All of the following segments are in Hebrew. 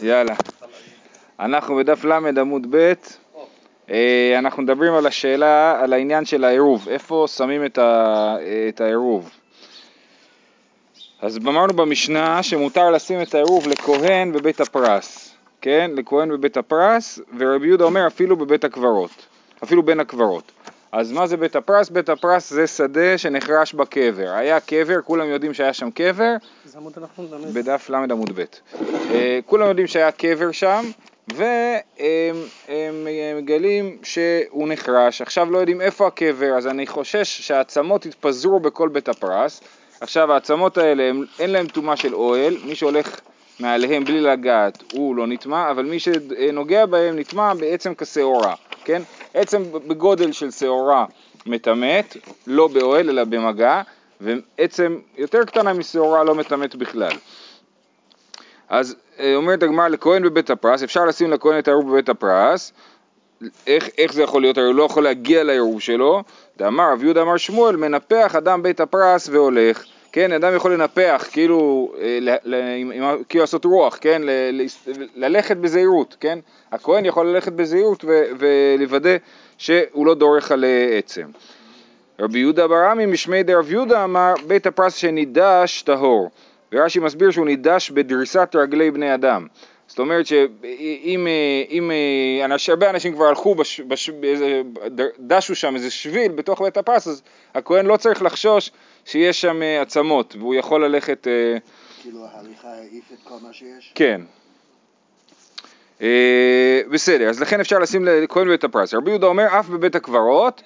יאללה. אנחנו בדף ל עמוד ב', אה, אנחנו מדברים על השאלה, על העניין של העירוב, איפה שמים את העירוב. אז אמרנו במשנה שמותר לשים את העירוב לכהן בבית הפרס, כן? לכהן בבית הפרס, ורבי יהודה אומר אפילו בבית הקברות, אפילו בין הקברות. אז מה זה בית הפרס? בית הפרס זה שדה שנחרש בקבר. היה קבר, כולם יודעים שהיה שם קבר. בדף ל עמוד ב'. אה, כולם יודעים שהיה קבר שם, והם מגלים שהוא נחרש. עכשיו לא יודעים איפה הקבר, אז אני חושש שהעצמות יתפזרו בכל בית הפרס. עכשיו העצמות האלה, אין להם טומאה של אוהל, מי שהולך מעליהם בלי לגעת הוא לא נטמע, אבל מי שנוגע בהם נטמע בעצם כשעורה, כן? עצם בגודל של שעורה מטמאת, לא באוהל אלא במגע, ועצם יותר קטנה משעורה לא מטמאת בכלל. אז אה, אומרת הגמרא לכהן בבית הפרס, אפשר לשים לכהן את העירוב בבית הפרס, איך, איך זה יכול להיות? הרי הוא לא יכול להגיע לעירוב שלו, דאמר רב יהודה אמר שמואל, מנפח אדם בית הפרס והולך, כן, אדם יכול לנפח, כאילו, אה, כאילו לעשות רוח, כן, ללכת בזהירות, כן, הכהן יכול ללכת בזהירות ולוודא שהוא לא דורך על אה, עצם. רבי יהודה ברמי משמי דרב יהודה אמר בית הפרס שנידש טהור. ורש"י מסביר שהוא נידש בדריסת רגלי בני אדם. זאת אומרת שאם אם, אנש, הרבה אנשים כבר הלכו, בש, בש, באיזה, דשו שם איזה שביל בתוך בית הפרס אז הכהן לא צריך לחשוש שיש שם אה, עצמות והוא יכול ללכת... אה, כאילו ההליכה העיף את כל מה שיש? כן. אה, בסדר, אז לכן אפשר לשים לכהן בית הפרס. רבי יהודה אומר, אף בבית הקברות,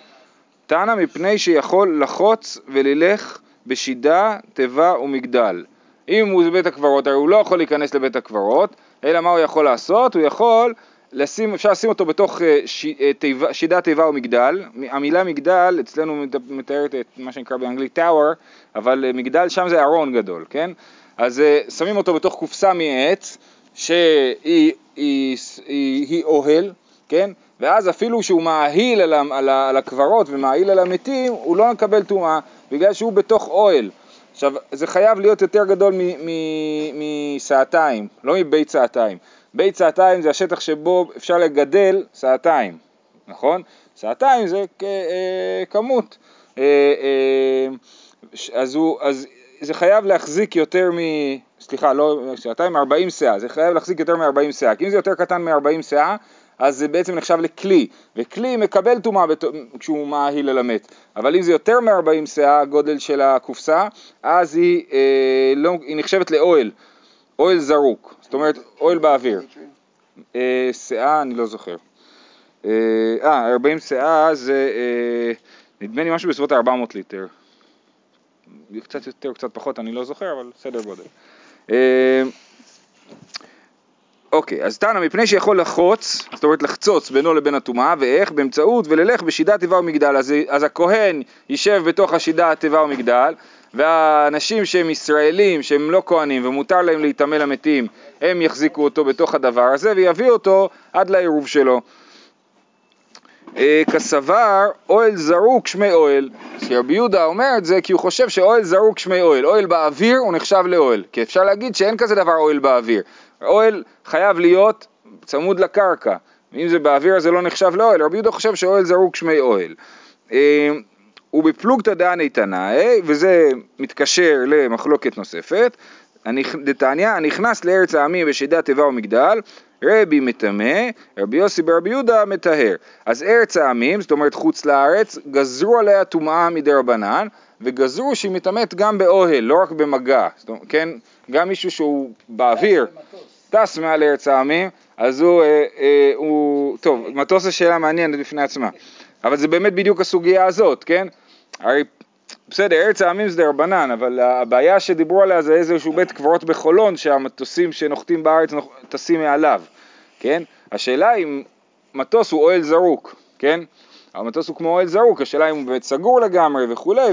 תנא מפני שיכול לחוץ וללך בשידה, תיבה ומגדל. אם הוא בבית הקברות, הרי הוא לא יכול להיכנס לבית הקברות, אלא מה הוא יכול לעשות? הוא יכול לשים, אפשר לשים אותו בתוך אה, ש, אה, תיבה, שידה, תיבה ומגדל. המילה מגדל אצלנו מתארת את מה שנקרא באנגלית טאוור, אבל אה, מגדל שם זה ארון גדול, כן? אז שמים אותו בתוך קופסה מעץ, שהיא היא, היא, היא אוהל, כן? ואז אפילו שהוא מאהיל על, על, על הקברות ומאהיל על המתים, הוא לא מקבל טומאה, בגלל שהוא בתוך אוהל. עכשיו, זה חייב להיות יותר גדול מסעתיים, לא מבית סעתיים. בית סעתיים זה השטח שבו אפשר לגדל סעתיים, נכון? סעתיים זה אה, כמות. אה, אה, אז, הוא, אז זה חייב להחזיק יותר מ... סליחה, לא סעתיים, 40 סאה, זה חייב להחזיק יותר מ-40 סאה, כי אם זה יותר קטן מ-40 סאה, אז זה בעצם נחשב לכלי, וכלי מקבל טומאה כשהוא מאהיל על המת, אבל אם זה יותר מ-40 סאה, הגודל של הקופסה, אז היא, אה, לא, היא נחשבת לאוהל, אוהל זרוק, זאת אומרת אוהל באוויר. אה, סאה, אני לא זוכר. אה, 40 סאה זה, אה, נדמה לי משהו בסביבות 400 ליטר. קצת יותר, קצת פחות, אני לא זוכר, אבל סדר גודל. אה, אוקיי, אז תנא מפני שיכול לחוץ, זאת אומרת לחצוץ בינו לבין הטומאה, ואיך? באמצעות וללך בשידת תיבה ומגדל. אז, אז הכהן יישב בתוך השידת תיבה ומגדל, והאנשים שהם ישראלים, שהם לא כהנים ומותר להם להיטמא למתים, הם יחזיקו אותו בתוך הדבר הזה ויביאו אותו עד לעירוב שלו. אה, כסבר אוהל זרוק שמי אוהל, כי רבי יהודה אומר את זה כי הוא חושב שאוהל זרוק שמי אוהל, אוהל באוויר הוא נחשב לאוהל, כי אפשר להגיד שאין כזה דבר אוהל באוויר, אוהל חייב להיות צמוד לקרקע, ואם זה באוויר זה לא נחשב לאוהל, רבי יהודה חושב שאוהל זרוק שמי אוהל. ובפלוגתא דעני תנאי, וזה מתקשר למחלוקת נוספת, דתניא, הנכנס לארץ העמים בשידת תיבה ומגדל, רבי מטמא, רבי יוסי ברבי יהודה מטהר. אז ארץ העמים, זאת אומרת חוץ לארץ, גזרו עליה טומאה מדי רבנן, וגזרו שהיא מטמאת גם באוהל, לא רק במגע, זאת אומרת, כן, גם מישהו שהוא באוויר, טס מעל ארץ העמים, אז הוא, אה, אה, הוא, טוב, מטוס זה שאלה מעניינת בפני עצמה, אבל זה באמת בדיוק הסוגיה הזאת, כן? הרי בסדר, ארץ העמים זה דרבנן, אבל הבעיה שדיברו עליה זה איזשהו בית קברות בחולון שהמטוסים שנוחתים בארץ טסים מעליו, כן? השאלה אם מטוס הוא אוהל זרוק, כן? המטוס הוא כמו אוהל זרוק, השאלה אם הוא באמת סגור לגמרי וכולי,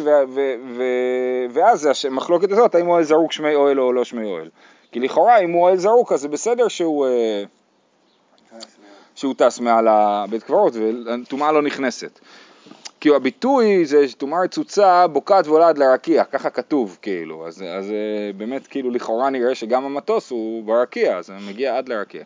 ואז המחלוקת הזאת, האם אוהל זרוק שמי אוהל או לא שמי אוהל. כי לכאורה אם הוא אוהל זרוק אז זה בסדר שהוא, אה, שהוא טס מעל הבית קברות וטומאה לא נכנסת. כי הביטוי זה טומאה רצוצה בוקעת ועולה עד לרקיע, ככה כתוב כאילו, אז, אז אה, באמת כאילו לכאורה נראה שגם המטוס הוא ברקיע, אז זה מגיע עד לרקיע.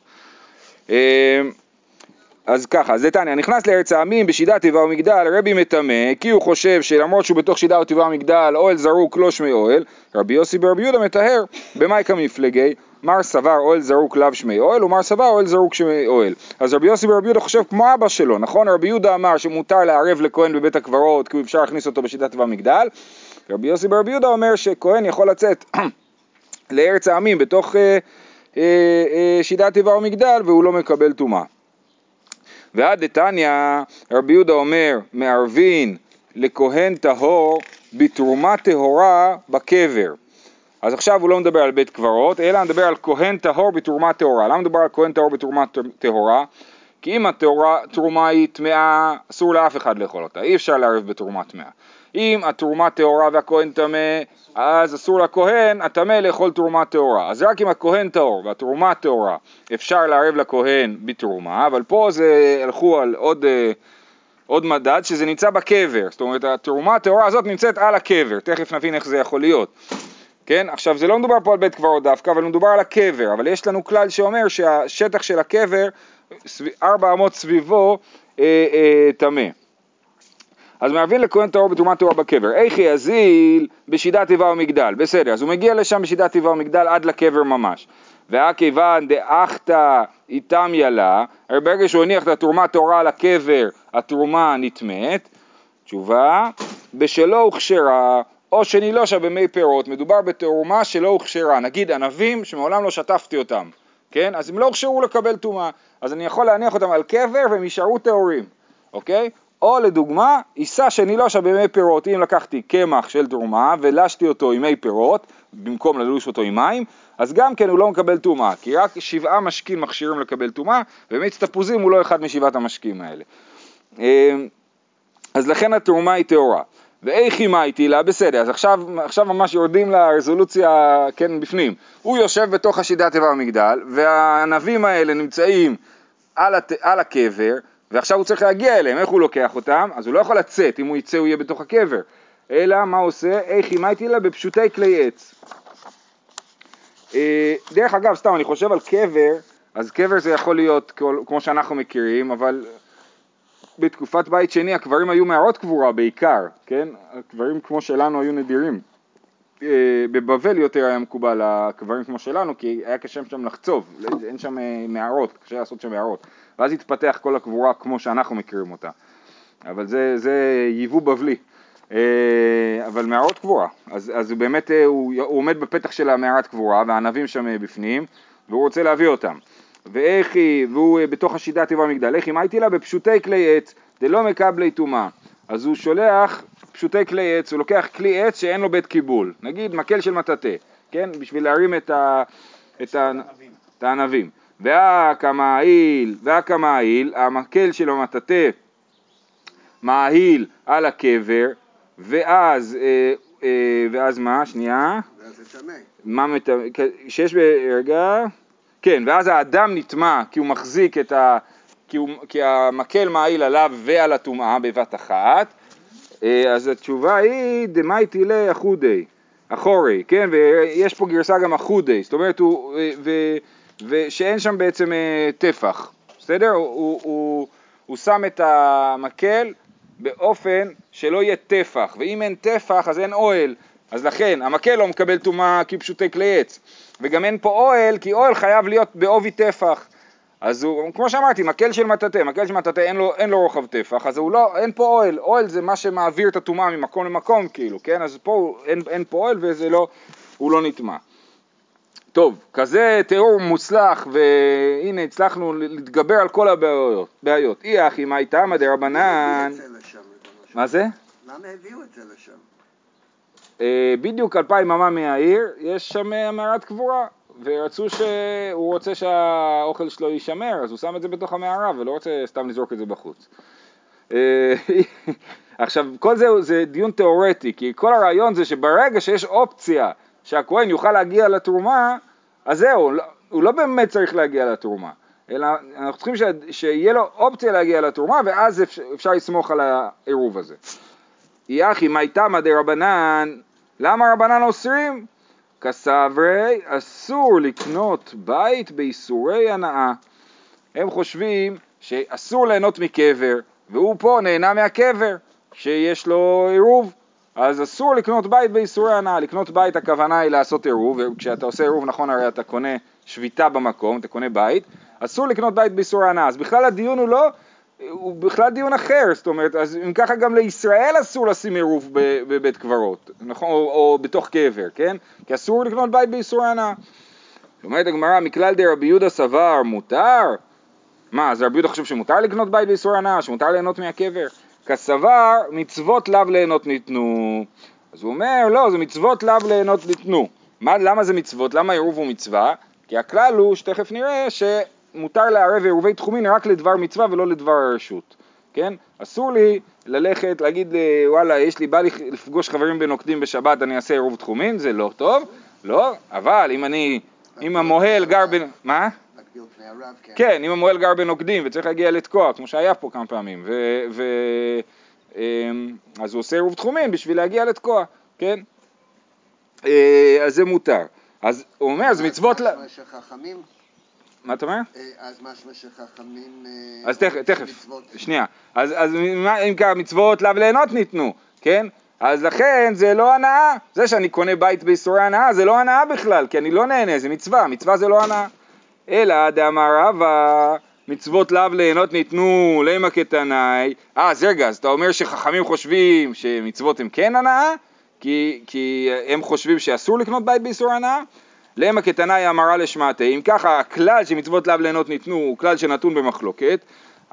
אז ככה, זה תניא, נכנס לארץ העמים בשידת טבעה ומגדל, רבי מטמא, כי הוא חושב שלמרות שהוא בתוך שידה וטבעה ומגדל, אוהל זרוק לא שמי אוהל, רבי יוסי ברבי יהודה מטהר, במאי כמפלגי, מר סבר אוהל זרוק לאו שמי אוהל, ומר סבר אוהל זרוק שמי אוהל. אז רבי יוסי ברבי יהודה חושב כמו אבא שלו, נכון? רבי יהודה אמר שמותר לערב לכהן בבית הקברות, כי אפשר להכניס אותו בשידת טבעה ומגדל, רבי יוסי ברבי יהודה אומר שכהן יכול לצאת לארץ העמים בתוך אה, אה, אה, שידת טבעה ומגדל, והוא לא מקבל טומאה. ועד דתניא רבי יהודה אומר מערבין לכהן טהור בתרומה טהורה בקבר. אז עכשיו הוא לא מדבר על בית קברות, אלא מדבר על כהן טהור בתרומה טהורה. למה מדבר על כהן טהור בתרומה טהורה? כי אם התרומה היא טמאה, אסור לאף אחד לאכול אותה, אי אפשר לערב בתרומה טמאה. אם התרומה טהורה והכהן טמא, אז אסור לכהן הטמא לאכול תרומה טהורה. אז רק אם הכהן טהור והתרומה טהורה אפשר לערב לכהן בתרומה, אבל פה זה הלכו על עוד, אה, עוד מדד שזה נמצא בקבר, זאת אומרת התרומה הטהורה הזאת נמצאת על הקבר, תכף נבין איך זה יכול להיות. כן, עכשיו זה לא מדובר פה על בית קברות דווקא, אבל מדובר על הקבר, אבל יש לנו כלל שאומר שהשטח של הקבר, ארבע אמות סביבו, טמא. אה, אה, אז מעביר לכהן טהור בתרומת טהורה בקבר. איך יזיל בשידת טבעה ומגדל. בסדר, אז הוא מגיע לשם בשידת טבעה ומגדל עד לקבר ממש. והכיוון דאחתא איתם ילה, הרי ברגע שהוא הניח את התרומה טהורה על הקבר, התרומה נטמאת. תשובה, בשלא הוכשרה או שנילושה במי פירות, מדובר בתרומה שלא הוכשרה, נגיד ענבים שמעולם לא שטפתי אותם, כן? אז הם לא הוכשרו לקבל טומאה, אז אני יכול להניח אותם על קבר והם יישארו טהורים, אוקיי? או לדוגמה, עיסה שנילושה במי פירות, אם לקחתי קמח של תרומה ולשתי אותו עם מי פירות, במקום ללוש אותו עם מים, אז גם כן הוא לא מקבל טומאה, כי רק שבעה משקים מכשירים לקבל טומאה, ומיץ תפוזים הוא לא אחד משבעת המשקים האלה. אמ, אז לכן התרומה היא טהורה. ואיך איתי לה, בסדר, אז עכשיו, עכשיו ממש יורדים לרזולוציה, כן, בפנים. הוא יושב בתוך השידת טבע המגדל, והענבים האלה נמצאים על, הת, על הקבר, ועכשיו הוא צריך להגיע אליהם, איך הוא לוקח אותם? אז הוא לא יכול לצאת, אם הוא יצא הוא יהיה בתוך הקבר. אלא מה עושה? איך איתי לה בפשוטי כלי עץ. אה, דרך אגב, סתם, אני חושב על קבר, אז קבר זה יכול להיות כמו שאנחנו מכירים, אבל בתקופת בית שני הקברים היו מערות קבורה בעיקר, כן? הקברים כמו שלנו היו נדירים. אה, בבבל יותר היה מקובל הקברים כמו שלנו, כי היה קשה שם לחצוב, אין שם אה, מערות, קשה לעשות שם מערות. ואז התפתח כל הקבורה כמו שאנחנו מכירים אותה. אבל זה, זה ייבוא בבלי. אה, אבל מערות קבורה, אז, אז באמת, הוא, הוא עומד בפתח של המערת קבורה והענבים שם בפנים והוא רוצה להביא אותם. ואיך היא, והוא בתוך השידה טבע מגדל, איך היא הייתי לה בפשוטי כלי עץ, דלא מקבלי טומאה. אז הוא שולח פשוטי כלי עץ, הוא לוקח כלי עץ שאין לו בית קיבול, נגיד מקל של מטאטא, כן? בשביל להרים את, ה, את, ה, את הענבים. והקמאיל, והקמאיל, המקל של המטאטא מאהיל על הקבר, ואז, אה, אה, ואז מה? שנייה. ואז זה טמא. מה מטמא? שיש, רגע. כן, ואז האדם נטמע כי הוא מחזיק את ה... כי, הוא, כי המקל מעיל עליו ועל הטומאה בבת אחת, אה, אז התשובה היא דמייטי לאחודי, אחורי, כן, ויש פה גרסה גם אחודי, זאת אומרת, הוא, ו, ושאין שם בעצם אה, טפח, בסדר? הוא, הוא, הוא, הוא שם את המקל באופן שלא יהיה טפח, ואם אין טפח אז אין אוהל, אז לכן המקל לא מקבל טומאה כי פשוטי כלי עץ. וגם אין פה אוהל, כי אוהל חייב להיות בעובי טפח. אז הוא, כמו שאמרתי, מקל של מטאטא, מקל של מטאטא אין אין לו רוחב טפח, אז הוא לא, אין פה אוהל, אוהל זה מה שמעביר את הטומאה ממקום למקום, כאילו, כן? אז פה אין, אין פה אוהל וזה לא, הוא לא נטמע. טוב, כזה תיאור מוצלח, והנה הצלחנו להתגבר על כל הבעיות. בעיות. אי אחי מאי תמא דרבנן... מה זה? למה הביאו את זה לשם? אה, בדיוק אלפיים אמה מהעיר, יש שם אה, מערת קבורה, ורצו שהוא רוצה שהאוכל שלו יישמר, אז הוא שם את זה בתוך המערה ולא רוצה סתם לזרוק את זה בחוץ. אה, עכשיו, כל זה זה דיון תיאורטי, כי כל הרעיון זה שברגע שיש אופציה שהכהן יוכל להגיע לתרומה, אז זהו, לא, הוא לא באמת צריך להגיע לתרומה, אלא אנחנו צריכים ש... שיהיה לו אופציה להגיע לתרומה, ואז אפשר, אפשר לסמוך על העירוב הזה. יחי מי תמא דרבנן, למה רבנן אוסרים? כסברי, אסור לקנות בית באיסורי הנאה. הם חושבים שאסור ליהנות מקבר, והוא פה נהנה מהקבר, שיש לו עירוב. אז אסור לקנות בית באיסורי הנאה, לקנות בית הכוונה היא לעשות עירוב, וכשאתה עושה עירוב נכון הרי אתה קונה שביתה במקום, אתה קונה בית, אסור לקנות בית באיסורי הנאה, אז בכלל הדיון הוא לא, הוא בכלל דיון אחר, זאת אומרת, אז אם ככה גם לישראל אסור לשים עירוב בבית קברות, נכון, או, או בתוך קבר, כן? כי אסור לקנות בית באיסורי הנאה. אומרת הגמרא, מכלל דרבי יהודה סבר מותר? מה, אז רבי יהודה חושב שמותר לקנות בית באיסורי הנאה, שמותר ליהנות מהקבר? כסבר מצוות לאו ליהנות ניתנו. אז הוא אומר, לא, זה מצוות לאו ליהנות ניתנו. מה, למה זה מצוות? למה עירוב הוא מצווה? כי הכלל הוא, שתכף נראה, שמותר לערב עירובי תחומין רק לדבר מצווה ולא לדבר הרשות. כן? אסור לי ללכת, להגיד, אה, וואלה, יש לי, בא לי לפגוש חברים בנוקדים בשבת, אני אעשה עירוב תחומין, זה לא טוב, לא, אבל אם אני, אם המוהל גר ב... מה? כן. אם המוהל גר בנוקדים וצריך להגיע לתקוע, כמו שהיה פה כמה פעמים, ו, אמ, אז הוא עושה עירוב תחומין בשביל להגיע לתקוע, כן? אה, אז זה מותר. אז הוא אומר, זה מצוות... משמע שחכמים, מה אתה אומר? אה, אז משמע שחכמים... אה, אז תכף, שנייה. אז, אז מה- אם ככה מצוות לאו ליהנות ניתנו, כן? אז לכן זה לא הנאה. זה שאני קונה בית באיסורי הנאה זה לא הנאה בכלל, כי אני לא נהנה, זה מצווה, מצווה זה לא הנאה. אלא דאמר רבא, מצוות לאו ליהנות ניתנו למה כתנאי. אה, אז רגע, אז אתה אומר שחכמים חושבים שמצוות הם כן הנאה? כי, כי הם חושבים שאסור לקנות בית באיסור הנאה? למה כתנאי אמרה לשמעתי, אם ככה הכלל שמצוות לאו ליהנות ניתנו הוא כלל שנתון במחלוקת,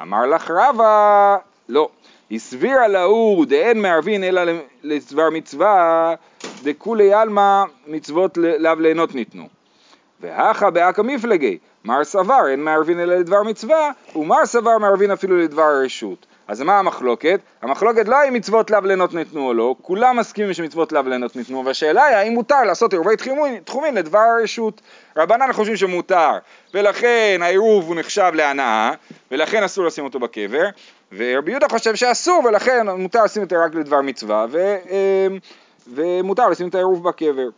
אמר לך רבא, לא, הסבירה לאור דאין מערבין אלא לדבר מצווה, דכולי עלמא מצוות לאו ליהנות ניתנו. והכה באקא מפלגי, מר סבר אין מערבין אלא לדבר מצווה, ומר סבר מערבין אפילו לדבר הרשות. אז מה המחלוקת? המחלוקת לא האם מצוות לאו ליהנות ניתנו או לא, כולם מסכימים שמצוות לאו ליהנות ניתנו, והשאלה היא האם מותר לעשות עירובי תחומין לדבר הרשות. רבנן חושבים שמותר, ולכן העירוב הוא נחשב להנאה, ולכן אסור לשים אותו בקבר, ורבי יהודה חושב שאסור, ולכן מותר לשים אותו רק לדבר מצווה, ו, אמ, ומותר לשים את העירוב בקבר.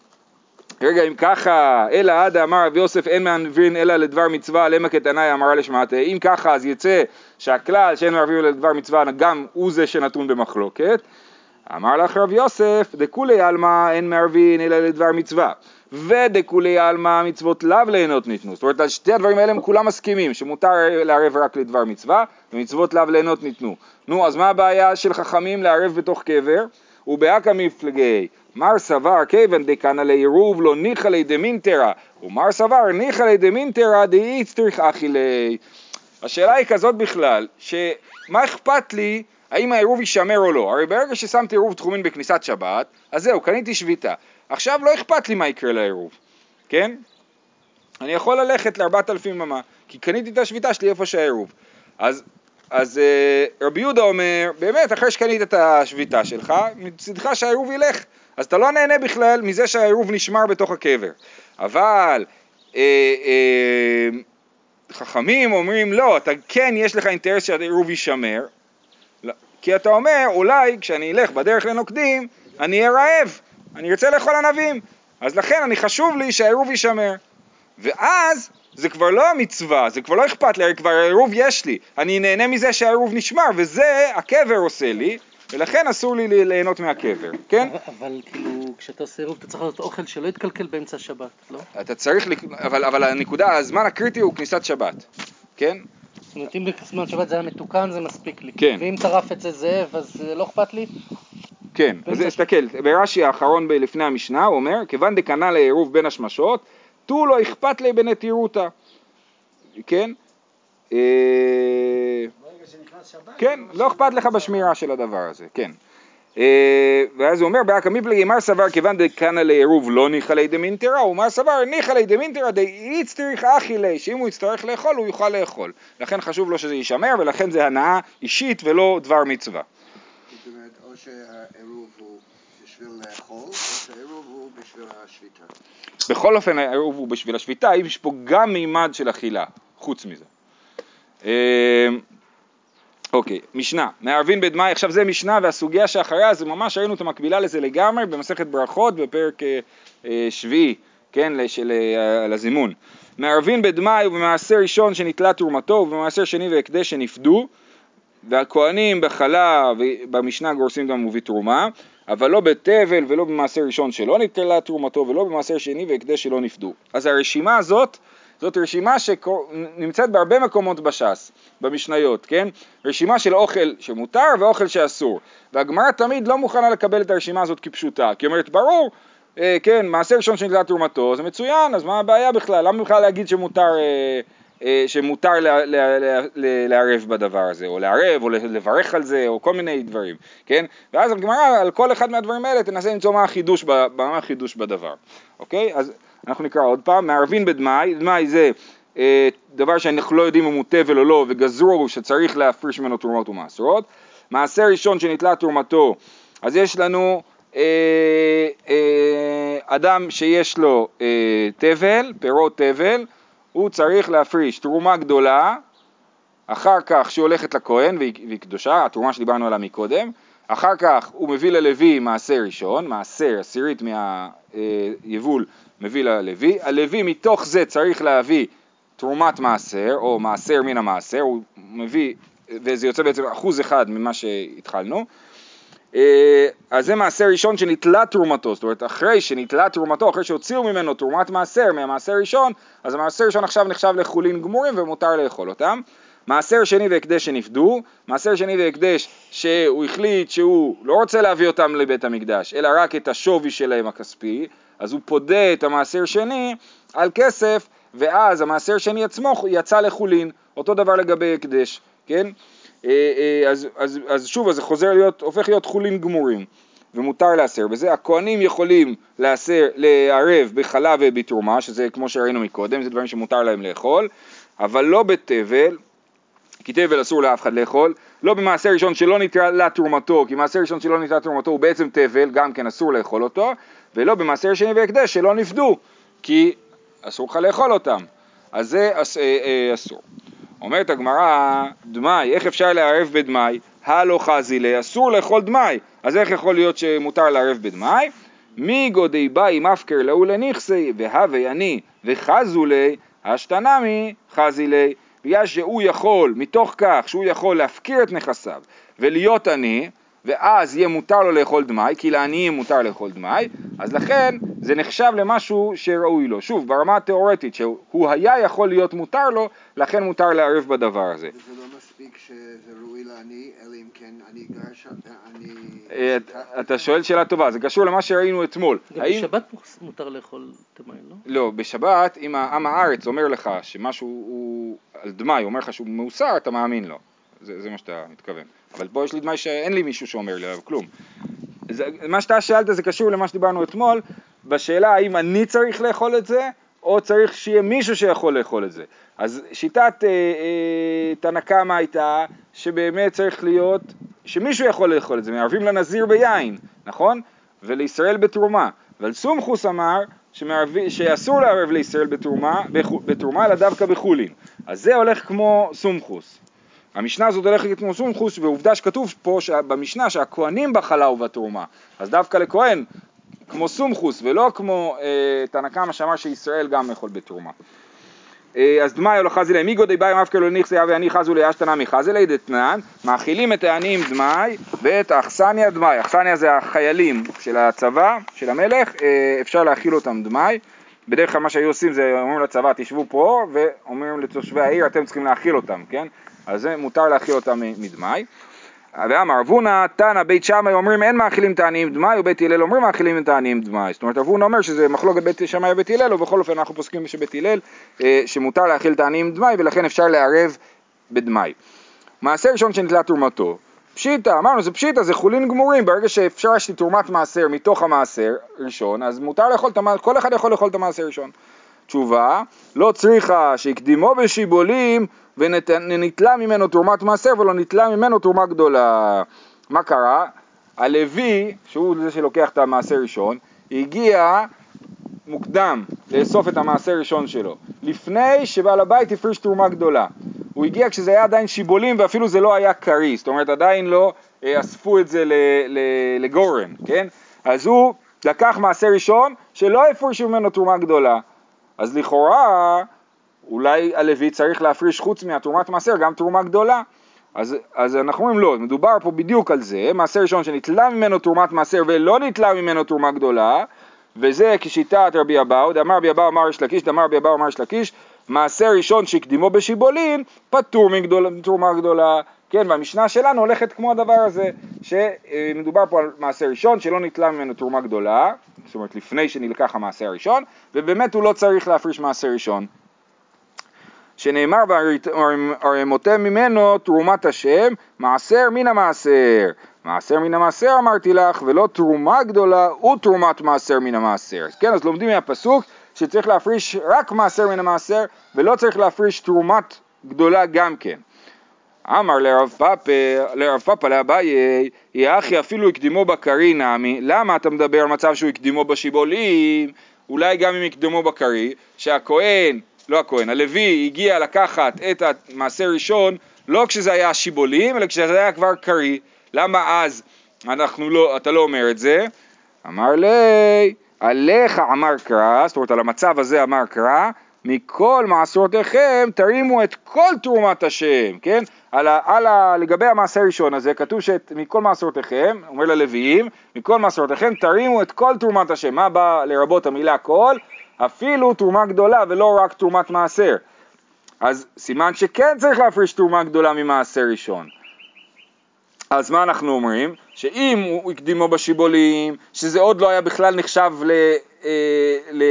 רגע, אם ככה, אלא עדה אמר רבי יוסף אין מעבירין אלא לדבר מצווה, למה כתנאי אמרה לשמעתי, אם ככה אז יצא שהכלל שאין מעבירין אלא לדבר מצווה גם הוא זה שנתון במחלוקת. אמר לך רבי יוסף, דכולי עלמא אין מערבין אלא לדבר מצווה, ודכולי עלמא מצוות לאו ליהנות ניתנו. זאת אומרת, על שתי הדברים האלה הם כולם מסכימים, שמותר לערב רק לדבר מצווה, ומצוות לאו ליהנות ניתנו. נו, אז מה הבעיה של חכמים לערב בתוך קבר? ובאקא מפלגי, מר סבר כיוון דקנא לעירוב לא ניחא ליה דמינטרא, ומר סבר ניחא ליה דמינטרא דאיצטריך אחי ליה. השאלה היא כזאת בכלל, שמה אכפת לי האם העירוב יישמר או לא? הרי ברגע ששמתי עירוב תחומין בכניסת שבת, אז זהו, קניתי שביתה. עכשיו לא אכפת לי מה יקרה לעירוב, כן? אני יכול ללכת לארבעת אלפים ממה, כי קניתי את השביתה שלי איפה שהעירוב. אז, אז אה, רבי יהודה אומר, באמת, אחרי שקנית את השביתה שלך, מצדך שהעירוב ילך. אז אתה לא נהנה בכלל מזה שהעירוב נשמר בתוך הקבר. אבל אה, אה, חכמים אומרים, לא, אתה כן, יש לך אינטרס שהעירוב יישמר, לא, כי אתה אומר, אולי כשאני אלך בדרך לנוקדים, אני אהיה רעב, אני ארצה לאכול ענבים, אז לכן אני חשוב לי שהעירוב יישמר. ואז זה כבר לא המצווה, זה כבר לא אכפת לי, כבר העירוב יש לי, אני נהנה מזה שהעירוב נשמר, וזה הקבר עושה לי, ולכן אסור לי ליהנות מהקבר, כן? אבל- כאילו, כשאתה עושה עירוב, אתה צריך לעשות אוכל שלא יתקלקל באמצע השבת, לא? אתה צריך, אבל, אבל הנקודה, הזמן הקריטי הוא כניסת שבת, כן? זאת אומרת, אם בזמן שבת זה היה מתוקן, זה מספיק לי. כן. ואם טרף את זה זאב, אז אה, לא אכפת לי? כן, אז תסתכל, ברש"י האחרון לפני המשנה הוא אומר, כיוון דקנה לעירוב בין השמשות, תו לא אכפת לי בנטירותא, כן? אה. כן, לא אכפת לך בשמירה של הדבר הזה, כן. אה, ואז הוא אומר, באקא מפלגי מר סבר כיוון דקנא לעירוב לא ניחא ליה דמינטרא, ומר סבר ניחא ליה דמינטרא דאיצטריך אחי ליה, שאם הוא יצטרך לאכול הוא יוכל לאכול. לכן חשוב לו שזה יישמר, ולכן זה הנאה אישית ולא דבר מצווה. זאת אומרת, או שהעירוב הוא בשביל לאכול, או שהעירוב הוא בשביל השביתה. בכל אופן העירוב הוא בשביל השביתה, יש פה גם מימד של אכילה, חוץ מזה. אוקיי, משנה, מערבין בדמאי, עכשיו זה משנה והסוגיה שאחריה זה ממש ראינו את המקבילה לזה לגמרי במסכת ברכות בפרק אה, אה, שביעי, כן, של אה, לזימון. מערבין בדמאי ובמעשר ראשון שנתלה תרומתו ובמעשר שני והקדש שנפדו והכהנים בחלה ובמשנה גורסים גם ובתרומה אבל לא בתבל ולא במעשר ראשון שלא נתלה תרומתו ולא במעשר שני והקדש שלא נפדו. אז הרשימה הזאת זאת רשימה שנמצאת בהרבה מקומות בש"ס, במשניות, כן? רשימה של אוכל שמותר ואוכל שאסור. והגמרא תמיד לא מוכנה לקבל את הרשימה הזאת כפשוטה, כי אומרת, ברור, אה, כן, מעשה ראשון שנתלה תרומתו, זה מצוין, אז מה הבעיה בכלל? למה בכלל להגיד שמותר, אה, אה, שמותר לה, לה, לה, לה, לערב בדבר הזה, או לערב, או לברך על זה, או כל מיני דברים, כן? ואז הגמרא על כל אחד מהדברים האלה תנסה למצוא מה החידוש, מה החידוש בדבר, אוקיי? אז אנחנו נקרא עוד פעם, מערבין בדמאי, דמאי זה אה, דבר שאנחנו לא יודעים אם הוא תבל או לא, וגזרו שצריך להפריש ממנו תרומות ומעשרות. מעשר ראשון שנתלה תרומתו, אז יש לנו אה, אה, אדם שיש לו אה, תבל, פירות תבל, הוא צריך להפריש תרומה גדולה, אחר כך שהיא הולכת לכהן והיא קדושה, התרומה שדיברנו עליה מקודם, אחר כך הוא מביא ללוי מעשר ראשון, מעשר, עשירית מהיבול מביא ללוי, הלוי מתוך זה צריך להביא תרומת מעשר או מעשר מן המעשר, הוא מביא, וזה יוצא בעצם אחוז אחד ממה שהתחלנו, אה, אז זה מעשר ראשון שנתלה תרומתו, זאת אומרת אחרי שנתלה תרומתו, אחרי שהוציאו ממנו תרומת מעשר מהמעשר ראשון, אז המעשר ראשון עכשיו נחשב לחולין גמורים ומותר לאכול אותם. מעשר שני והקדש שנפדו, מעשר שני והקדש שהוא החליט שהוא לא רוצה להביא אותם לבית המקדש, אלא רק את השווי שלהם הכספי, אז הוא פודה את המעשר שני על כסף, ואז המעשר שני עצמו יצא לחולין, אותו דבר לגבי הקדש, כן? אה, אה, אז, אז, אז שוב, אז זה חוזר להיות, הופך להיות חולין גמורים, ומותר להסר בזה. הכהנים יכולים להסר, לערב בחלב ובתרומה, שזה כמו שראינו מקודם, זה דברים שמותר להם לאכול, אבל לא בתבל, כי תבל אסור לאף אחד לאכול, לא במעשר ראשון שלא נתלה תרומתו, כי מעשר ראשון שלא נתלה תרומתו הוא בעצם תבל, גם כן אסור לאכול אותו, ולא במעשר שני והקדש שלא נפדו, כי אסור לך לאכול אותם, אז זה אס, אה, אה, אסור. אומרת הגמרא, דמאי, איך אפשר לערב בדמאי? הלא חזילה, אסור לאכול דמאי, אז איך יכול להיות שמותר לערב בדמאי? מי גודי באי מפקר לאו לנכסי, והווה אני וחזו לי, אשתנמי חזי לי. בגלל שהוא יכול, מתוך כך שהוא יכול להפקיר את נכסיו ולהיות עני, ואז יהיה מותר לו לאכול דמאי, כי לעניים מותר לאכול דמאי, אז לכן זה נחשב למשהו שראוי לו. שוב, ברמה התיאורטית, שהוא היה יכול להיות מותר לו, לכן מותר לערב בדבר הזה. וזה לא מספיק שזה ראוי לעני, אלא אם כן אני גר שם, אני... אה, אתה שואל שאלה טובה, זה קשור למה שראינו אתמול. גם. בשבת מותר לאכול דמאי, לא? לא, בשבת, אם העם הארץ אומר לך שמשהו הוא על דמאי, אומר לך שהוא מאוסר, אתה מאמין לו. זה, זה מה שאתה מתכוון. אבל פה יש לי דמי שאין לי מישהו שאומר לי עליו כלום. זה, מה שאתה שאלת זה קשור למה שדיברנו אתמול, בשאלה האם אני צריך לאכול את זה, או צריך שיהיה מישהו שיכול לאכול את זה. אז שיטת אה, אה, תנא קמא הייתה שבאמת צריך להיות שמישהו יכול לאכול את זה, מערבים לנזיר ביין, נכון? ולישראל בתרומה. אבל סומכוס אמר שמערב, שאסור לערב לישראל בתרומה, בתרומה אלא דווקא בחולין. אז זה הולך כמו סומכוס. המשנה הזאת הולכת כמו סומכוס, ועובדה שכתוב פה במשנה שהכהנים בחלה ובתרומה. אז דווקא לכהן, כמו סומכוס, ולא כמו אה, תנא קמא שאמר שישראל גם יכול בתרומה. אה, אז דמאי לא חזי להם, מי גודי באי מפקר לא נכסי אבי אני חזו לי אשתנה מחזי לי דתנן, מאכילים את העניים דמאי ואת האכסניה דמאי, אכסניה זה החיילים של הצבא, של המלך, אה, אפשר להאכיל אותם דמאי, בדרך כלל מה שהיו עושים זה אומרים לצבא תשבו פה ואומרים לתושבי העיר אתם צריכים להאכיל אותם, כן? אז זה מותר להאכיל אותם מדמאי. ואמר אבונה תנא בית שמאי אומרים אין מאכילים את העניים דמאי ובית הלל אומרים מאכילים את העניים דמאי זאת אומרת אבונה אומר שזה מחלוקת בית שמאי ובית הלל ובכל אופן אנחנו פוסקים שבית הלל אה, שמותר להאכיל את העניים דמאי ולכן אפשר לערב בדמאי. מעשר ראשון שנתלה תרומתו פשיטא, אמרנו זה פשיטא, זה חולין גמורים, ברגע שאפשר לי תרומת מעשר מתוך המעשר ראשון, אז מותר לאכול כל אחד יכול לאכול את המעשר ראשון. תשובה, לא צריכה שהקדימו בשיבולים ונתלה ממנו תרומת מעשר ולא נתלה ממנו תרומה גדולה. מה קרה? הלוי, שהוא זה שלוקח את המעשר ראשון, הגיע מוקדם לאסוף את המעשר ראשון שלו, לפני שבעל הבית הפריש תרומה גדולה. הוא הגיע כשזה היה עדיין שיבולים ואפילו זה לא היה קריא, זאת אומרת עדיין לא אה, אספו את זה לגורן, כן? אז הוא לקח מעשר ראשון שלא הפרישו ממנו תרומה גדולה. אז לכאורה אולי הלוי צריך להפריש חוץ מהתרומת מעשר גם תרומה גדולה. אז, אז אנחנו אומרים לא, מדובר פה בדיוק על זה, מעשר ראשון שנתלה ממנו תרומת מעשר ולא נתלה ממנו תרומה גדולה, וזה כשיטת רבי אבאו, דאמר רבי אבאו אמר יש לקיש, דאמר רבי אבאו אמר יש לקיש, מעשר ראשון שהקדימו בשיבולין, פטור מתרומה גדולה, כן, והמשנה שלנו הולכת כמו הדבר הזה, שמדובר פה על מעשר ראשון שלא נתלה ממנו תרומה גדולה, זאת אומרת לפני שנלקח המעשר הראשון, ובאמת הוא לא צריך להפריש מעשר ראשון. שנאמר והרימותם ממנו תרומת השם מעשר מן המעשר. מעשר מן המעשר אמרתי לך ולא תרומה גדולה ותרומת מעשר מן המעשר. כן, אז לומדים מהפסוק שצריך להפריש רק מעשר מן המעשר ולא צריך להפריש תרומת גדולה גם כן. אמר לרב פאפה, לרב פאפה לאביי, יחי אפילו הקדימו בקרי נמי, למה אתה מדבר על מצב שהוא הקדימו בשיבולים? אולי גם אם הקדימו בקרי, שהכהן לא הכהן, הלוי הגיע לקחת את המעשר ראשון לא כשזה היה שיבולים, אלא כשזה היה כבר קריא. למה אז אנחנו לא, אתה לא אומר את זה? אמר לי, עליך אמר קרא, זאת אומרת על המצב הזה אמר קרא, מכל מעשרותיכם תרימו את כל תרומת השם, כן? על ה, על ה, לגבי המעשר הראשון הזה כתוב שמכל מעשרותיכם, אומר ללוויים, מכל מעשרותיכם תרימו את כל תרומת השם. מה בא לרבות המילה כל? אפילו תרומה גדולה ולא רק תרומת מעשר. אז סימן שכן צריך להפריש תרומה גדולה ממעשר ראשון. אז מה אנחנו אומרים? שאם הוא הקדימו בשיבולים, שזה עוד לא היה בכלל נחשב ל, אה, ל,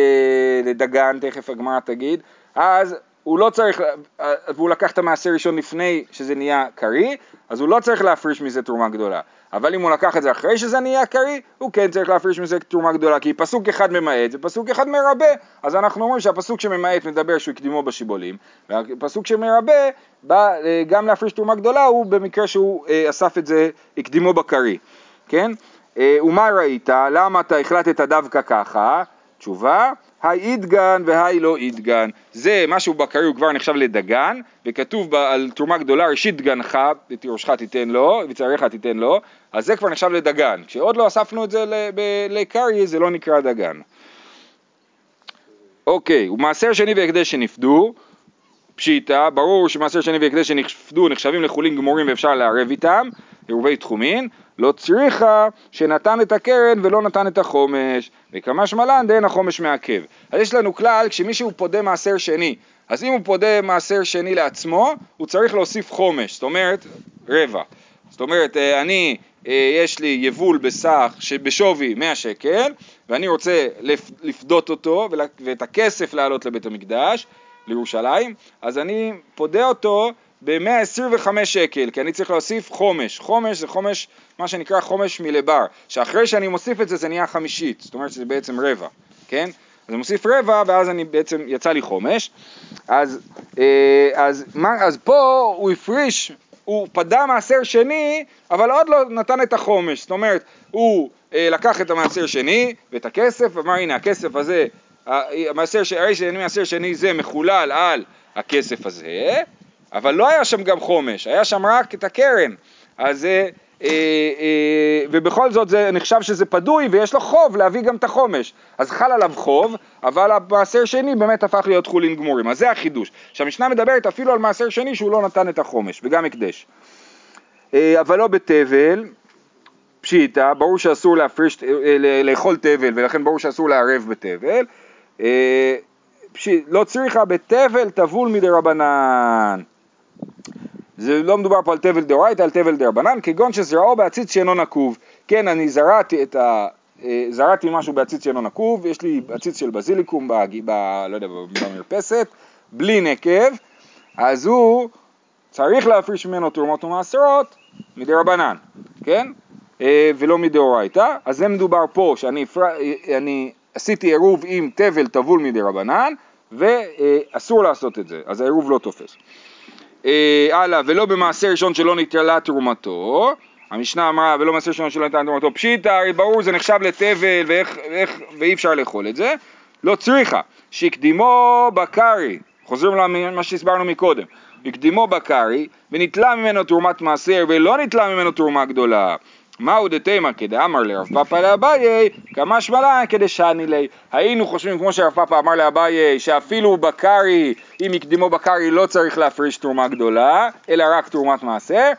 לדגן, תכף הגמרא תגיד, אז הוא לא צריך, אה, והוא לקח את המעשר ראשון לפני שזה נהיה קריא, אז הוא לא צריך להפריש מזה תרומה גדולה. אבל אם הוא לקח את זה אחרי שזה נהיה קריא, הוא כן צריך להפריש מזה תרומה גדולה, כי פסוק אחד ממעט ופסוק אחד מרבה, אז אנחנו אומרים שהפסוק שממעט מדבר שהוא הקדימו בשיבולים, והפסוק שמרבה בא אה, גם להפריש תרומה גדולה, הוא במקרה שהוא אה, אסף את זה, הקדימו בקריא, כן? אה, ומה ראית? למה אתה החלטת דווקא ככה? תשובה, היי אידגן והי לא אידגן. זה משהו בקרי הוא כבר נחשב לדגן, וכתוב על תרומה גדולה ראשית דגנך, את ראשך תיתן לו, וצעריך תיתן לו, אז זה כבר נחשב לדגן. כשעוד לא אספנו את זה לקרי זה לא נקרא דגן. אוקיי, ומעשר שני והקדש שנפדו, פשיטא, ברור שמעשר שני והקדש שנפדו נחשבים לחולין גמורים ואפשר לערב איתם, עירובי תחומין, לא צריכה שנתן את הקרן ולא נתן את החומש, וכמה שמלן דהן החומש מעכב. אז יש לנו כלל, כשמישהו פודה מעשר שני, אז אם הוא פודה מעשר שני לעצמו, הוא צריך להוסיף חומש, זאת אומרת רבע. זאת אומרת, אה, אני, אה, יש לי יבול בסך שבשווי 100 שקל, ואני רוצה לפדות אותו ואת הכסף להעלות לבית המקדש, לירושלים, אז אני פודה אותו ב-125 שקל, כי אני צריך להוסיף חומש. חומש זה חומש, מה שנקרא חומש מלבר, שאחרי שאני מוסיף את זה זה נהיה חמישית, זאת אומרת שזה בעצם רבע, כן? אז אני מוסיף רבע ואז אני בעצם, יצא לי חומש. אז, אה, אז, מה, אז פה הוא הפריש, הוא פדה מעשר שני, אבל עוד לא נתן את החומש. זאת אומרת, הוא אה, לקח את המעשר שני ואת הכסף, ואמר הנה הכסף הזה, המעשר, הרי שאני מעשר שני זה מחולל על הכסף הזה, אבל לא היה שם גם חומש, היה שם רק את הקרן. אז אה, אה, אה, ובכל זאת זה נחשב שזה פדוי ויש לו חוב להביא גם את החומש. אז חל עליו חוב, אבל המעשר שני באמת הפך להיות חולין גמורים. אז זה החידוש. שהמשנה מדברת אפילו על מעשר שני שהוא לא נתן את החומש, וגם הקדש. אה, אבל לא בתבל, פשיטא, ברור שאסור להפריש, אה, לאכול תבל ולכן ברור שאסור לערב בתבל. אה, פשיט, לא צריכה בתבל טבול מדי רבנן. זה לא מדובר פה על תבל דאורייתא, על תבל דרבנן, כגון שזרעו בעציץ שאינו נקוב. כן, אני זרעתי את ה... אה, זרעתי משהו בעציץ שאינו נקוב, יש לי עציץ של בזיליקום, ב, ב, לא יודע, במרפסת, בלי נקב, אז הוא צריך להפריש ממנו תרומות ומעשרות מדי רבנן, כן? אה, ולא מדאורייתא, אז זה מדובר פה שאני. אה, עשיתי עירוב עם תבל טבול מדי רבנן, ואסור לעשות את זה, אז העירוב לא תופס. אה, הלאה, ולא במעשר ראשון שלא נתעלה תרומתו, המשנה אמרה ולא מעשר ראשון שלא נתעלה תרומתו, פשיטא, הרי ברור זה נחשב לתבל ואיך, ואיך, ואי אפשר לאכול את זה, לא צריכה, שהקדימו בקרי, חוזרים למה שהסברנו מקודם, הקדימו בקרי, ונתלה ממנו תרומת מעשר, ולא נתלה ממנו תרומה גדולה. מהו דתימה כדאמר לרב פאפא לאביי, כמה שמלן כדשני לי. היינו חושבים, כמו שרב פאפא אמר לאביי, שאפילו בקרי, אם הקדימו בקרי לא צריך להפריש תרומה גדולה, אלא רק תרומת מעשר.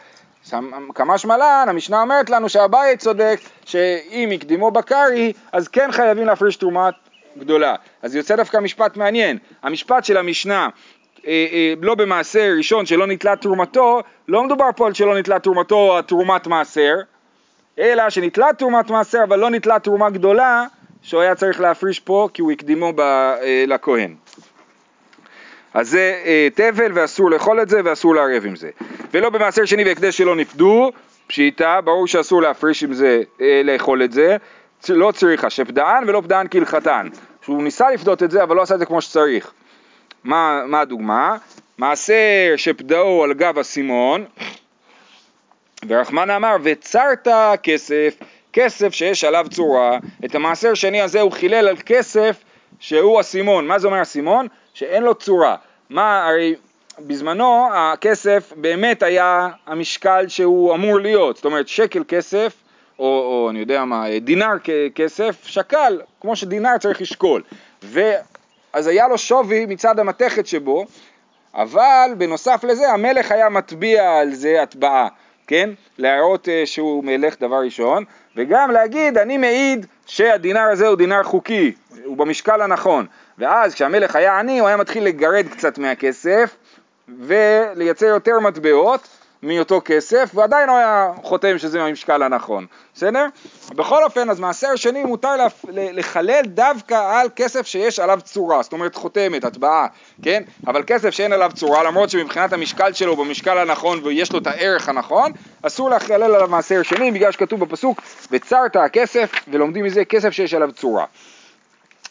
כמה שמלן, המשנה אומרת לנו שאביי צודק, שאם הקדימו בקרי, אז כן חייבים להפריש תרומת גדולה. אז יוצא דווקא משפט מעניין. המשפט של המשנה, אה, אה, לא במעשר ראשון שלא נתלה תרומתו, לא מדובר פה על שלא נתלה תרומתו תרומת מעשר, אלא שנתלה תרומת מעשר אבל לא נתלה תרומה גדולה שהוא היה צריך להפריש פה כי הוא הקדימו ב, אה, לכהן. אז זה אה, תבל ואסור לאכול את זה ואסור לערב עם זה. ולא במעשר שני והקדש שלא נפדו, פשיטה, ברור שאסור להפריש עם זה, אה, לאכול את זה, לא צריכה, שפדען ולא פדען כהלכתן. שהוא ניסה לפדות את זה אבל לא עשה את זה כמו שצריך. מה, מה הדוגמה? מעשר שפדאו על גב אסימון, ורחמן אמר וצרת כסף, כסף שיש עליו צורה, את המעשר שני הזה הוא חילל על כסף שהוא אסימון, מה זה אומר אסימון? שאין לו צורה. מה, הרי בזמנו הכסף באמת היה המשקל שהוא אמור להיות, זאת אומרת שקל כסף, או, או אני יודע מה, דינר כסף, שקל, כמו שדינר צריך לשקול. ואז היה לו שווי מצד המתכת שבו, אבל בנוסף לזה המלך היה מטביע על זה הטבעה. כן? להראות אה, שהוא מלך דבר ראשון, וגם להגיד אני מעיד שהדינר הזה הוא דינר חוקי, הוא במשקל הנכון. ואז כשהמלך היה עני הוא היה מתחיל לגרד קצת מהכסף ולייצר יותר מטבעות מאותו כסף, ועדיין הוא היה חותם שזה המשקל הנכון, בסדר? בכל אופן, אז מעשר שני מותר לחלל דווקא על כסף שיש עליו צורה, זאת אומרת חותמת, הטבעה, כן? אבל כסף שאין עליו צורה, למרות שמבחינת המשקל שלו במשקל הנכון ויש לו את הערך הנכון, אסור לחלל עליו מעשר שני בגלל שכתוב בפסוק וצרת הכסף, ולומדים מזה כסף שיש עליו צורה.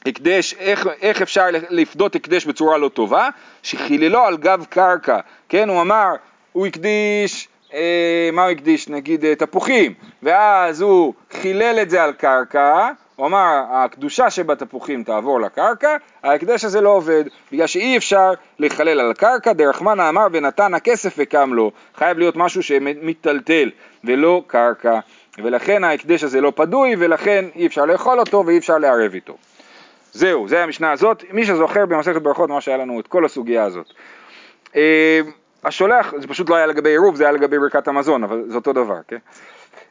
הקדש, איך, איך אפשר לפדות הקדש בצורה לא טובה? שחיללו על גב קרקע, כן? הוא אמר הוא הקדיש, אה, מה הוא הקדיש? נגיד אה, תפוחים, ואז הוא חילל את זה על קרקע, הוא אמר הקדושה שבתפוחים תעבור לקרקע, ההקדש הזה לא עובד, בגלל שאי אפשר לחלל על הקרקע, דרחמנה אמר ונתן הכסף וקם לו, חייב להיות משהו שמטלטל ולא קרקע, ולכן ההקדש הזה לא פדוי ולכן אי אפשר לאכול אותו ואי אפשר לערב איתו. זהו, זה המשנה הזאת, מי שזוכר במסכת ברכות מה שהיה לנו את כל הסוגיה הזאת. אה, השולח, זה פשוט לא היה לגבי עירוב, זה היה לגבי ברכת המזון, אבל זה אותו דבר, כן?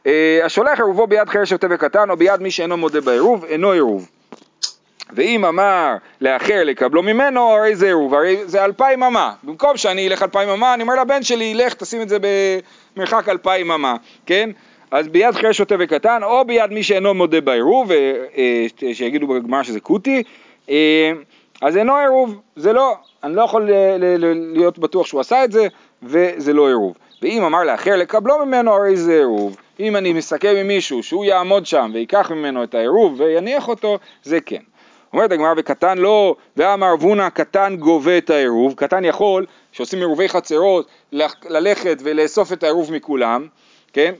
אה, השולח עירובו ביד חירש שוטה וקטן או ביד מי שאינו מודה בעירוב, אינו עירוב. ואם אמר לאחר לקבלו ממנו, הרי זה עירוב, הרי זה אלפיים אמה. במקום שאני אלך אלפיים אמה, אני אומר לבן שלי, ילך תשים את זה במרחק אלפיים אמה, כן? אז ביד חירש שוטה וקטן, או ביד מי שאינו מודה בעירוב, אה, שיגידו בגמרא שזה קוטי, אה, אז אינו עירוב, זה לא, אני לא יכול להיות בטוח שהוא עשה את זה, וזה לא עירוב. ואם אמר לאחר לקבלו ממנו, הרי זה עירוב. אם אני מסכם עם מישהו שהוא יעמוד שם ויקח ממנו את העירוב ויניח אותו, זה כן. אומרת הגמרא וקטן לא, ואמר בונה קטן גובה את העירוב, קטן יכול, שעושים עירובי חצרות, ללכת ולאסוף את העירוב מכולם, כן?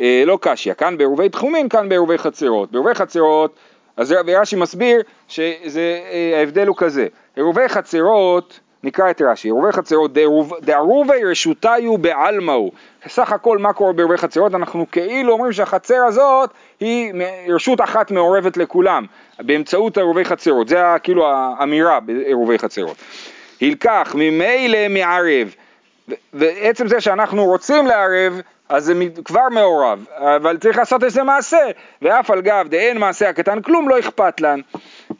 אה, לא קשיא, כאן בעירובי תחומין, כאן בעירובי חצרות. בעירובי חצרות אז רש"י מסביר שההבדל הוא כזה, עירובי חצרות, נקרא את רש"י, עירובי חצרות דערובי רשותיו בעלמאו, סך הכל מה קורה בעירובי חצרות, אנחנו כאילו אומרים שהחצר הזאת היא רשות אחת מעורבת לכולם, באמצעות עירובי חצרות, זה כאילו האמירה בעירובי חצרות. הילקח ממילא מערב, ועצם זה שאנחנו רוצים לערב, אז זה כבר מעורב, אבל צריך לעשות איזה מעשה, ואף על גב דאין מעשה הקטן כלום לא אכפת לן,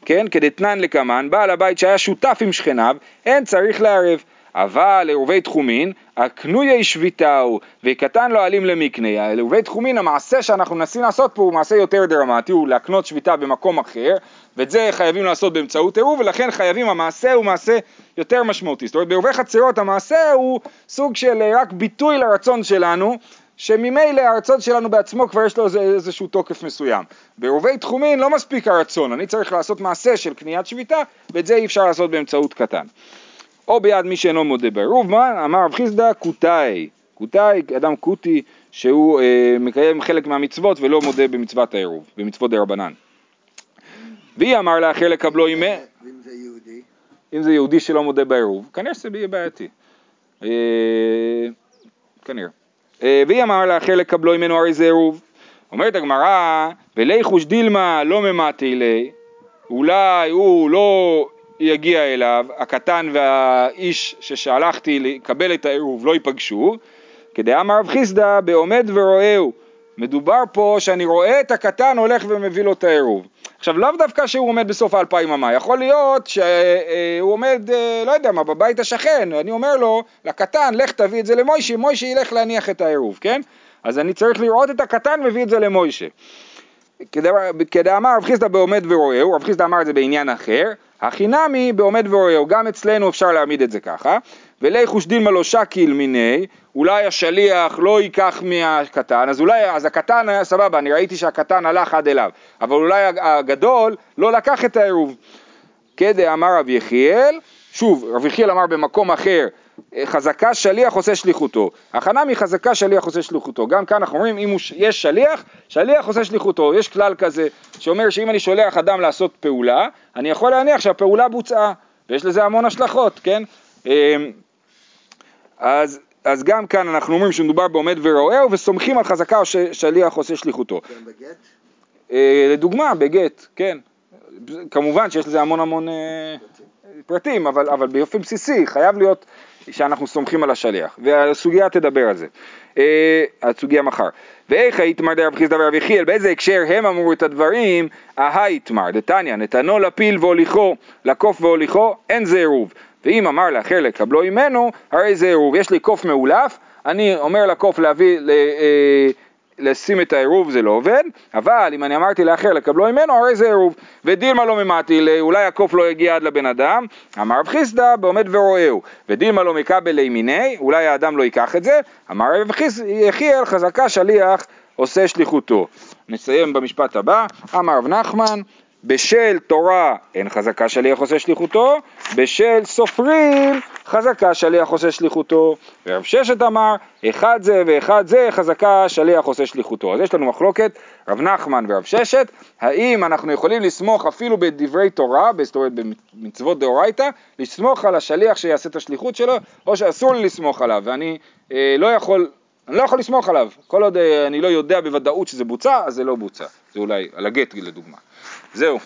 כן, כדתנן לקמן, בעל הבית שהיה שותף עם שכניו, אין צריך לערב, אבל עירובי תחומין, הקנויי שביתהו, וקטן לא עלים למקנה, עירובי תחומין, המעשה שאנחנו מנסים לעשות פה הוא מעשה יותר דרמטי, הוא להקנות שביתה במקום אחר, ואת זה חייבים לעשות באמצעות עירוב, ולכן חייבים, המעשה הוא מעשה יותר משמעותי. זאת אומרת, בעירובי חצרות המעשה הוא סוג של רק ביטוי לרצון שלנו, שממילא הרצון שלנו בעצמו כבר יש לו איזה, איזשהו תוקף מסוים. בעירובי תחומין לא מספיק הרצון, אני צריך לעשות מעשה של קניית שביתה, ואת זה אי אפשר לעשות באמצעות קטן. או ביד מי שאינו מודה בעירוב, מה? אמר רב חיסדא כותאי, כותאי, אדם כותי שהוא אה, מקיים חלק מהמצוות ולא מודה במצוות העירוב, במצוות דה רבנן. והיא אמר לאחר לקבלו ימי... ואם זה יהודי? אם זה יהודי שלא מודה בעירוב, כנראה שזה יהיה בעייתי. אה, כנראה. אה, והיא אמר לאחר לקבלו ממנו הרי זה עירוב. אומרת הגמרא, וליחוש דילמה לא ממתי לי, אולי הוא לא יגיע אליו, הקטן והאיש ששלחתי לקבל את העירוב לא ייפגשו, כדאמר רב חיסדא בעומד ורואהו. מדובר פה שאני רואה את הקטן הולך ומביא לו את העירוב. עכשיו לאו דווקא שהוא עומד בסוף האלפיים אמה, יכול להיות שהוא עומד, אה, לא יודע מה, בבית השכן, אני אומר לו, לקטן, לך תביא את זה למוישה, מוישה ילך להניח את העירוב, כן? אז אני צריך לראות את הקטן מביא את זה למוישה. כדאמר רב חיסדא בעומד ורואהו, רב חיסדא אמר את זה בעניין אחר, הכי נמי בעומד ורואהו, גם אצלנו אפשר להעמיד את זה ככה, וליחוש דילמה לא שקיל מיני, אולי השליח לא ייקח מהקטן, אז אולי, אז הקטן היה סבבה, אני ראיתי שהקטן הלך עד אליו, אבל אולי הגדול לא לקח את העירוב. כדאמר רב יחיאל, שוב, רב יחיאל אמר במקום אחר, חזקה שליח עושה שליחותו. הכנה מחזקה שליח עושה שליחותו. גם כאן אנחנו אומרים, אם יש שליח, שליח עושה שליחותו. יש כלל כזה שאומר שאם אני שולח אדם לעשות פעולה, אני יכול להניח שהפעולה בוצעה, ויש לזה המון השלכות, כן? אז, אז גם כאן אנחנו אומרים שמדובר בעומד ורועהו וסומכים על חזקה ששליח עושה שליחותו. גם בגט? אה, לדוגמה, בגט, כן. כמובן שיש לזה המון המון אה, פרטים, אבל, אבל באופן בסיסי חייב להיות שאנחנו סומכים על השליח, והסוגיה תדבר על זה, אה, הסוגיה מחר. ואיך היתמר דרב חיסדא ורב יחיאל, באיזה הקשר הם אמרו את הדברים? ההיתמר, דתניא, נתנו לפיל והוליכו, לקוף והוליכו, אין זה עירוב. ואם אמר לאחר לקבלו ממנו, הרי זה עירוב. יש לי קוף מאולף, אני אומר לקוף להביא, ל, אה, לשים את העירוב זה לא עובד, אבל אם אני אמרתי לאחר לקבלו ממנו, הרי זה עירוב. ודילמה לא ממתי, אולי הקוף לא יגיע עד לבן אדם, אמר רב חיסדא בעומד ורועהו. ודילמה לא מקבל לימיני, אולי האדם לא ייקח את זה, אמר רב יחיאל חזקה שליח עושה שליחותו. נסיים במשפט הבא, אמר רב נחמן בשל תורה אין חזקה שליח עושה שליחותו, בשל סופרים חזקה שליח עושה שליחותו. ורב ששת אמר, אחד זה ואחד זה חזקה שליח עושה שליחותו. אז יש לנו מחלוקת, רב נחמן ורב ששת, האם אנחנו יכולים לסמוך אפילו בדברי תורה, זאת אומרת במצוות דאורייתא, לסמוך על השליח שיעשה את השליחות שלו, או שאסור לי לסמוך עליו, ואני אה, לא יכול... אני לא יכול לסמוך עליו, כל עוד אה, אני לא יודע בוודאות שזה בוצע, אז זה לא בוצע, זה אולי על הגט לדוגמה. זהו.